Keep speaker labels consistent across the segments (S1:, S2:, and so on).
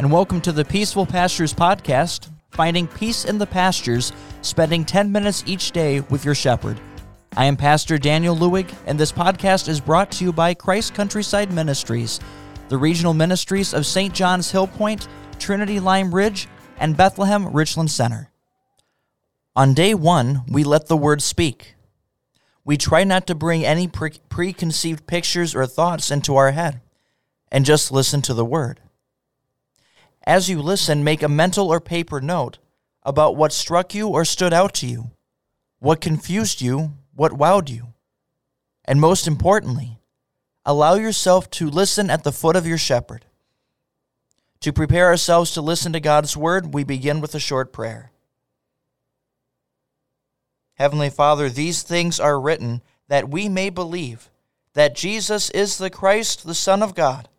S1: and welcome to the Peaceful Pastures Podcast, finding peace in the pastures, spending 10 minutes each day with your shepherd. I am Pastor Daniel Lewig, and this podcast is brought to you by Christ Countryside Ministries, the regional ministries of St. John's Hill Point, Trinity Lime Ridge, and Bethlehem Richland Center. On day one, we let the word speak. We try not to bring any pre- preconceived pictures or thoughts into our head and just listen to the word. As you listen, make a mental or paper note about what struck you or stood out to you, what confused you, what wowed you. And most importantly, allow yourself to listen at the foot of your shepherd. To prepare ourselves to listen to God's word, we begin with a short prayer. Heavenly Father, these things are written that we may believe that Jesus is the Christ, the Son of God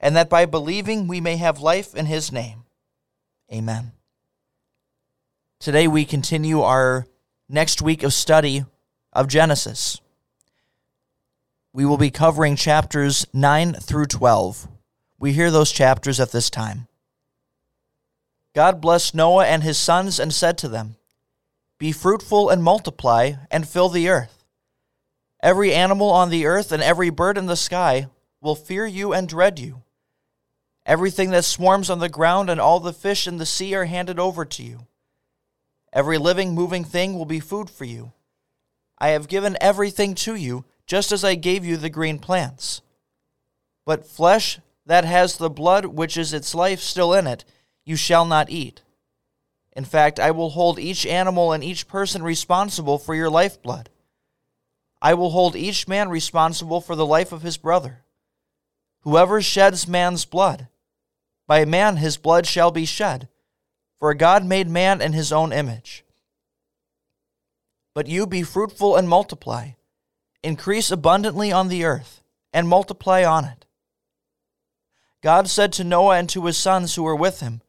S1: and that by believing we may have life in his name. Amen. Today we continue our next week of study of Genesis. We will be covering chapters 9 through 12. We hear those chapters at this time. God blessed Noah and his sons and said to them, Be fruitful and multiply and fill the earth. Every animal on the earth and every bird in the sky will fear you and dread you. Everything that swarms on the ground and all the fish in the sea are handed over to you. Every living, moving thing will be food for you. I have given everything to you, just as I gave you the green plants. But flesh that has the blood which is its life still in it, you shall not eat. In fact, I will hold each animal and each person responsible for your lifeblood. I will hold each man responsible for the life of his brother. Whoever sheds man's blood, by man his blood shall be shed, for God made man in his own image. But you be fruitful and multiply, increase abundantly on the earth, and multiply on it. God said to Noah and to his sons who were with him,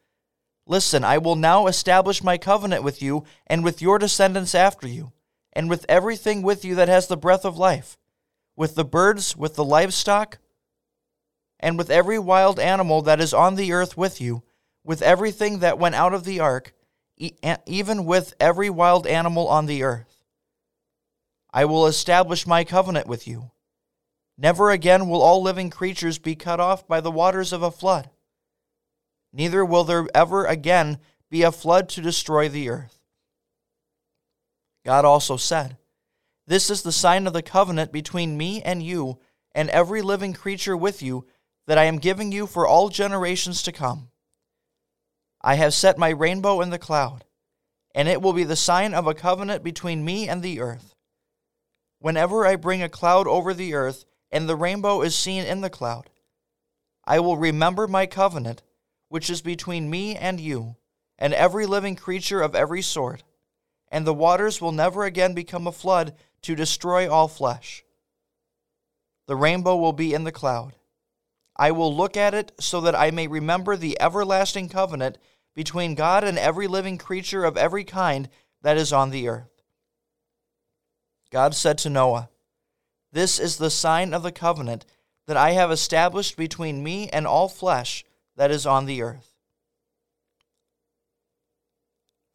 S1: Listen, I will now establish my covenant with you and with your descendants after you, and with everything with you that has the breath of life, with the birds, with the livestock, and with every wild animal that is on the earth with you, with everything that went out of the ark, even with every wild animal on the earth. I will establish my covenant with you. Never again will all living creatures be cut off by the waters of a flood. Neither will there ever again be a flood to destroy the earth. God also said, This is the sign of the covenant between me and you and every living creature with you that I am giving you for all generations to come. I have set my rainbow in the cloud, and it will be the sign of a covenant between me and the earth. Whenever I bring a cloud over the earth, and the rainbow is seen in the cloud, I will remember my covenant, which is between me and you, and every living creature of every sort, and the waters will never again become a flood to destroy all flesh. The rainbow will be in the cloud I will look at it so that I may remember the everlasting covenant between God and every living creature of every kind that is on the earth. God said to Noah, This is the sign of the covenant that I have established between me and all flesh that is on the earth.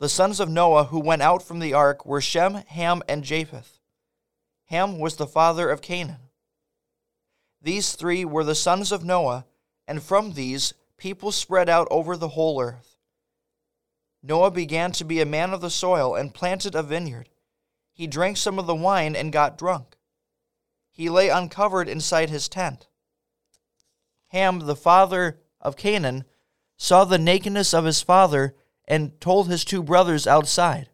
S1: The sons of Noah who went out from the ark were Shem, Ham, and Japheth. Ham was the father of Canaan. These three were the sons of Noah, and from these people spread out over the whole earth. Noah began to be a man of the soil and planted a vineyard. He drank some of the wine and got drunk. He lay uncovered inside his tent. Ham, the father of Canaan, saw the nakedness of his father and told his two brothers outside.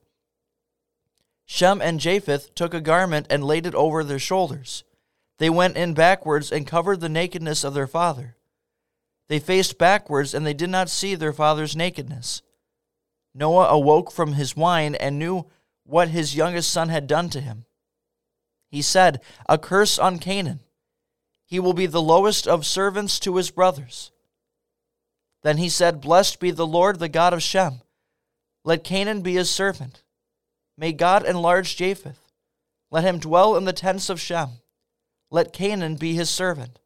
S1: Shem and Japheth took a garment and laid it over their shoulders. They went in backwards and covered the nakedness of their father. They faced backwards, and they did not see their father's nakedness. Noah awoke from his wine and knew what his youngest son had done to him. He said, A curse on Canaan. He will be the lowest of servants to his brothers. Then he said, Blessed be the Lord, the God of Shem. Let Canaan be his servant. May God enlarge Japheth. Let him dwell in the tents of Shem. Let Canaan be his servant.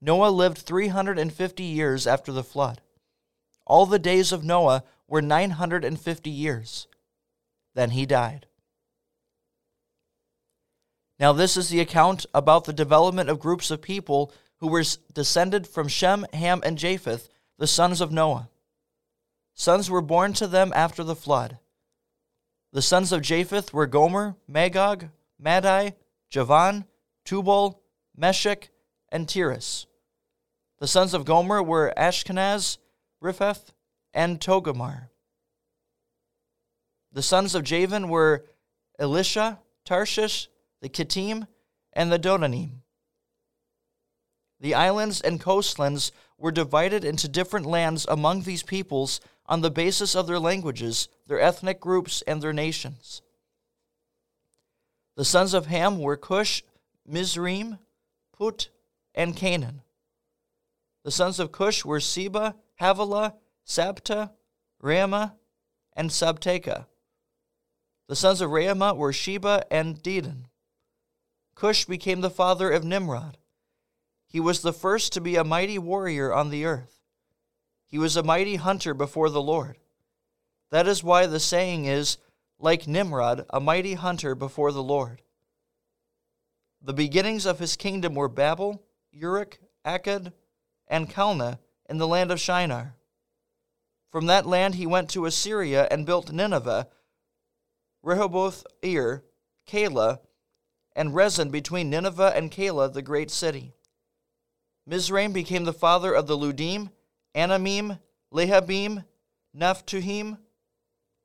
S1: Noah lived 350 years after the flood. All the days of Noah were 950 years. Then he died. Now, this is the account about the development of groups of people who were descended from Shem, Ham, and Japheth, the sons of Noah. Sons were born to them after the flood. The sons of Japheth were Gomer, Magog, Madai, Javan, Tubal, Meshech, and Tiras. The sons of Gomer were Ashkenaz, Riphath, and Togarmah. The sons of Javan were Elisha, Tarshish, the Kittim, and the Dodanim. The islands and coastlands were divided into different lands among these peoples on the basis of their languages, their ethnic groups, and their nations. The sons of Ham were Cush, Mizraim, Put, and Canaan. The sons of Cush were Seba, Havilah, Sabta, Raamah, and Sabteka. The sons of Raamah were Sheba and Dedan. Cush became the father of Nimrod. He was the first to be a mighty warrior on the earth. He was a mighty hunter before the Lord. That is why the saying is, like Nimrod, a mighty hunter before the Lord. The beginnings of his kingdom were Babel, Uruk, Akkad, and Calneh in the land of Shinar. From that land he went to Assyria and built Nineveh, Rehoboth Ir, Calah, and Resen between Nineveh and Calah, the great city. Mizraim became the father of the Ludim, Anamim, Lehabim, Naphtuhim,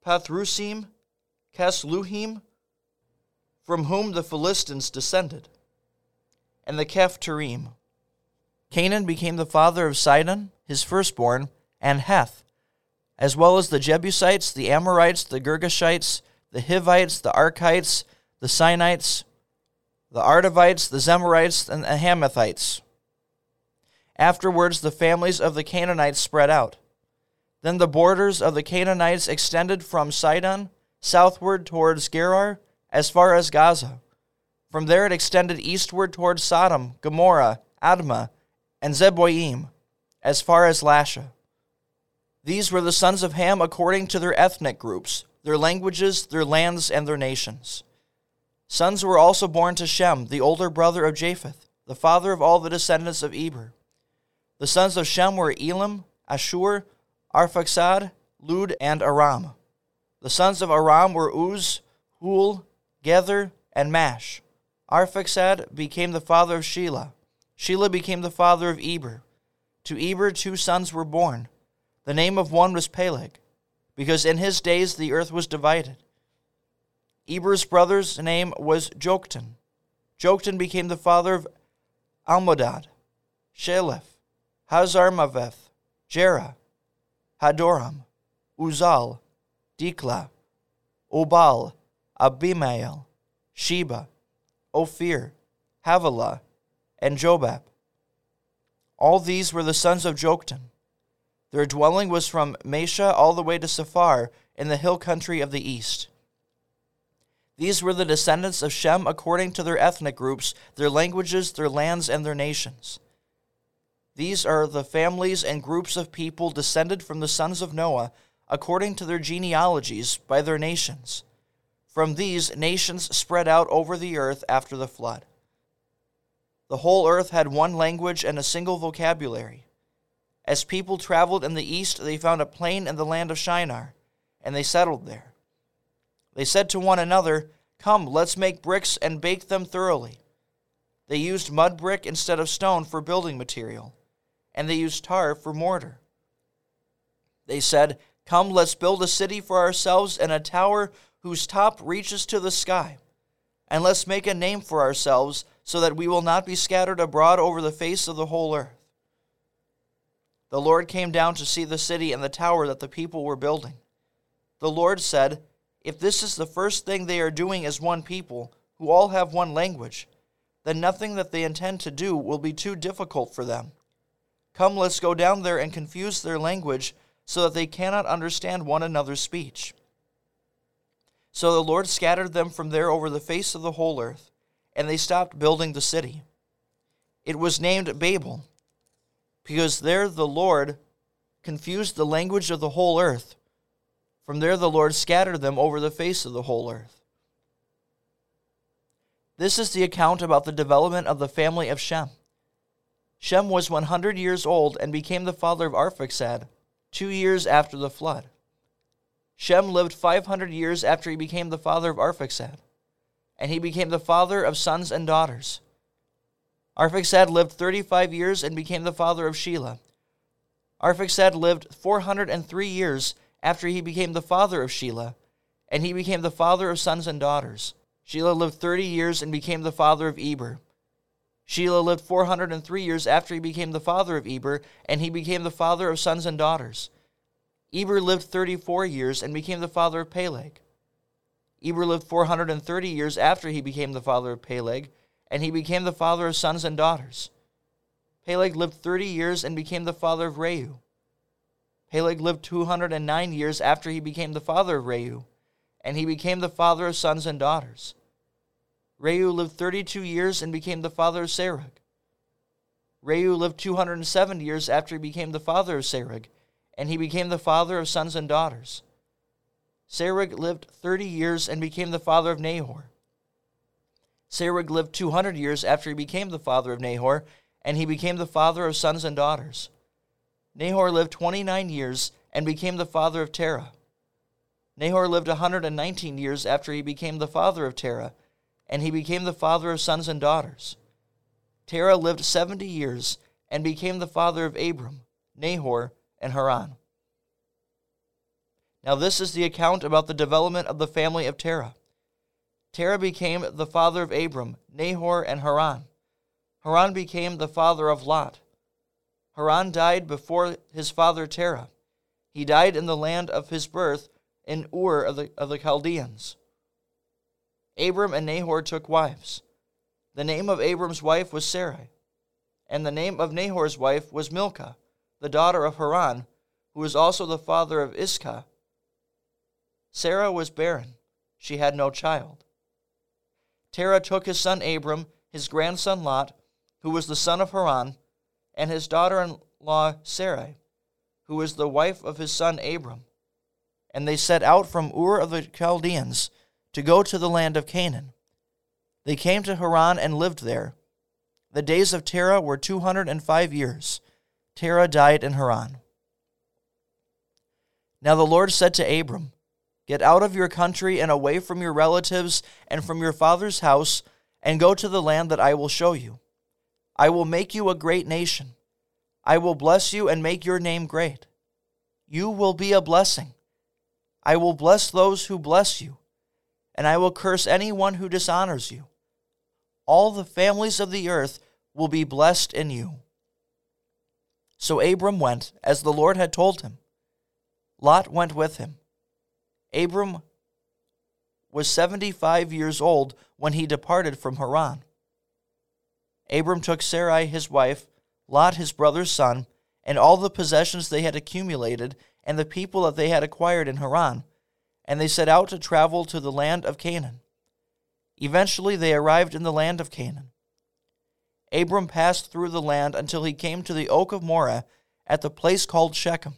S1: Pathrusim, Casluhim, from whom the Philistines descended, and the Caphtorim. Canaan became the father of Sidon, his firstborn, and Heth, as well as the Jebusites, the Amorites, the Girgashites, the Hivites, the Arkites, the Sinites, the Ardavites, the Zemarites, and the Hamathites. Afterwards, the families of the Canaanites spread out. Then the borders of the Canaanites extended from Sidon southward towards Gerar as far as Gaza. From there it extended eastward towards Sodom, Gomorrah, Admah, and Zeboim, as far as Lasha. These were the sons of Ham according to their ethnic groups, their languages, their lands, and their nations. Sons were also born to Shem, the older brother of Japheth, the father of all the descendants of Eber. The sons of Shem were Elam, Ashur, Arphaxad, Lud, and Aram. The sons of Aram were Uz, Hul, Gether, and Mash. Arphaxad became the father of Shelah. Shelah became the father of Eber. To Eber two sons were born. The name of one was Peleg, because in his days the earth was divided. Eber's brother's name was Joktan. Joktan became the father of Almodad, Sheleph, Hazarmaveth, Jerah, Hadoram, Uzal, Dikla, Obal, Abimael, Sheba, Ophir, Havilah, and Jobab. All these were the sons of Joktan. Their dwelling was from Mesha all the way to Sephar in the hill country of the east. These were the descendants of Shem according to their ethnic groups, their languages, their lands, and their nations. These are the families and groups of people descended from the sons of Noah according to their genealogies by their nations. From these, nations spread out over the earth after the flood. The whole earth had one language and a single vocabulary. As people traveled in the east, they found a plain in the land of Shinar, and they settled there. They said to one another, Come, let's make bricks and bake them thoroughly. They used mud brick instead of stone for building material, and they used tar for mortar. They said, Come, let's build a city for ourselves and a tower whose top reaches to the sky. And let's make a name for ourselves so that we will not be scattered abroad over the face of the whole earth. The Lord came down to see the city and the tower that the people were building. The Lord said, if this is the first thing they are doing as one people, who all have one language, then nothing that they intend to do will be too difficult for them. Come, let's go down there and confuse their language so that they cannot understand one another's speech. So the Lord scattered them from there over the face of the whole earth, and they stopped building the city. It was named Babel, because there the Lord confused the language of the whole earth. From there the Lord scattered them over the face of the whole earth. This is the account about the development of the family of Shem. Shem was 100 years old and became the father of Arphaxad, two years after the flood. Shem lived 500 years after he became the father of Arphaxad, and he became the father of sons and daughters. Arphaxad lived 35 years and became the father of Shelah. Arphaxad lived 403 years after he became the father of Shelah, and he became the father of sons and daughters. Shelah lived 30 years and became the father of Eber. Shelah lived 403 years after he became the father of Eber, and he became the father of sons and daughters. Eber lived 34 years and became the father of Peleg. Eber lived 430 years after he became the father of Peleg, and he became the father of sons and daughters. Peleg lived 30 years and became the father of Reu. Peleg lived 209 years after he became the father of Reu, and he became the father of sons and daughters. Reu lived 32 years and became the father of Serug. Reu lived 207 years after he became the father of Serug, and he became the father of sons and daughters. Serug lived 30 years and became the father of Nahor. Serug lived 200 years after he became the father of Nahor, and he became the father of sons and daughters. Nahor lived 29 years and became the father of Terah. Nahor lived 119 years after he became the father of Terah, and he became the father of sons and daughters. Terah lived 70 years and became the father of Abram, Nahor, and Haran. Now, this is the account about the development of the family of Terah. Terah became the father of Abram, Nahor, and Haran. Haran became the father of Lot. Haran died before his father Terah. He died in the land of his birth in Ur of the, of the Chaldeans. Abram and Nahor took wives. The name of Abram's wife was Sarai, and the name of Nahor's wife was Milcah, the daughter of Haran, who was also the father of Iscah. Sarah was barren, she had no child. Terah took his son Abram, his grandson Lot, who was the son of Haran, and his daughter in law Sarai, who was the wife of his son Abram. And they set out from Ur of the Chaldeans to go to the land of Canaan. They came to Haran and lived there. The days of Terah were two hundred and five years. Terah died in Haran. Now the Lord said to Abram, Get out of your country and away from your relatives and from your father's house, and go to the land that I will show you. I will make you a great nation. I will bless you and make your name great. You will be a blessing. I will bless those who bless you, and I will curse anyone who dishonors you. All the families of the earth will be blessed in you. So Abram went, as the Lord had told him. Lot went with him. Abram was 75 years old when he departed from Haran. Abram took Sarai his wife, Lot his brother's son, and all the possessions they had accumulated, and the people that they had acquired in Haran, and they set out to travel to the land of Canaan. Eventually they arrived in the land of Canaan. Abram passed through the land until he came to the oak of Moreh at the place called Shechem.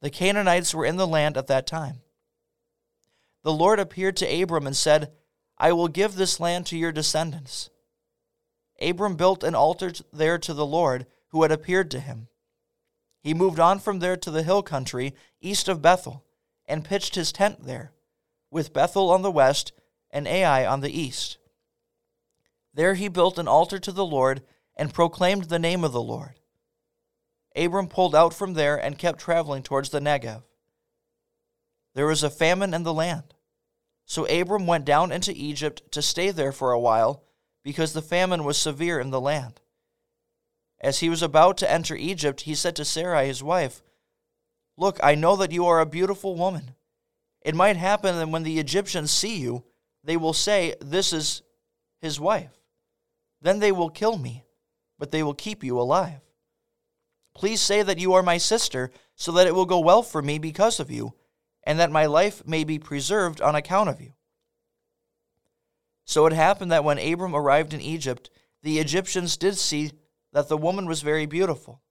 S1: The Canaanites were in the land at that time. The Lord appeared to Abram and said, I will give this land to your descendants. Abram built an altar there to the Lord who had appeared to him. He moved on from there to the hill country east of Bethel and pitched his tent there, with Bethel on the west and Ai on the east. There he built an altar to the Lord and proclaimed the name of the Lord. Abram pulled out from there and kept traveling towards the Negev. There was a famine in the land. So Abram went down into Egypt to stay there for a while, because the famine was severe in the land. As he was about to enter Egypt, he said to Sarai his wife, Look, I know that you are a beautiful woman. It might happen that when the Egyptians see you, they will say, This is his wife. Then they will kill me, but they will keep you alive. Please say that you are my sister, so that it will go well for me because of you, and that my life may be preserved on account of you. So it happened that when Abram arrived in Egypt, the Egyptians did see that the woman was very beautiful.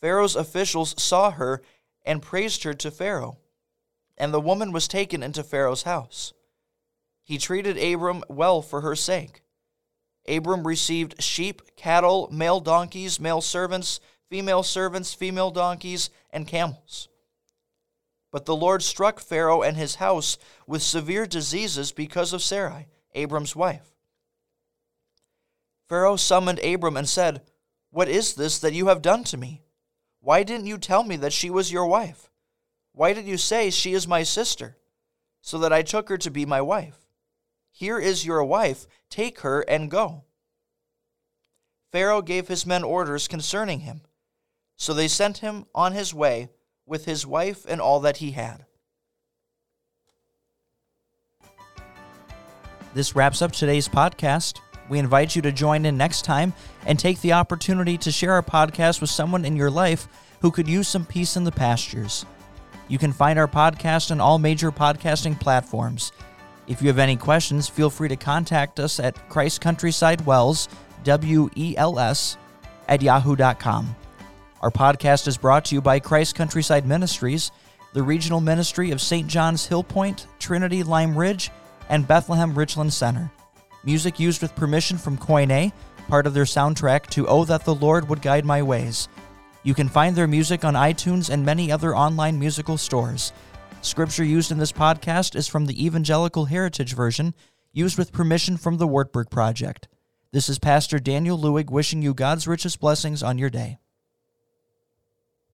S1: Pharaoh's officials saw her and praised her to Pharaoh, and the woman was taken into Pharaoh's house. He treated Abram well for her sake. Abram received sheep, cattle, male donkeys, male servants, female servants, female donkeys, and camels. But the Lord struck Pharaoh and his house with severe diseases because of Sarai, Abram's wife. Pharaoh summoned Abram and said, What is this that you have done to me? Why didn't you tell me that she was your wife? Why did you say she is my sister, so that I took her to be my wife? Here is your wife, take her and go. Pharaoh gave his men orders concerning him, so they sent him on his way with his wife and all that he had. This wraps up today's podcast. We invite you to join in next time and take the opportunity to share our podcast with someone in your life who could use some peace in the pastures. You can find our podcast on all major podcasting platforms. If you have any questions, feel free to contact us at Christ Countryside Wells, W E L S, at yahoo.com. Our podcast is brought to you by Christ Countryside Ministries, the regional ministry of St. John's Hill Point, Trinity Lime Ridge, and Bethlehem Richland Center. Music used with permission from Koine, part of their soundtrack to Oh That the Lord Would Guide My Ways. You can find their music on iTunes and many other online musical stores. Scripture used in this podcast is from the Evangelical Heritage Version, used with permission from the Wartburg Project. This is Pastor Daniel Lewig wishing you God's richest blessings on your day.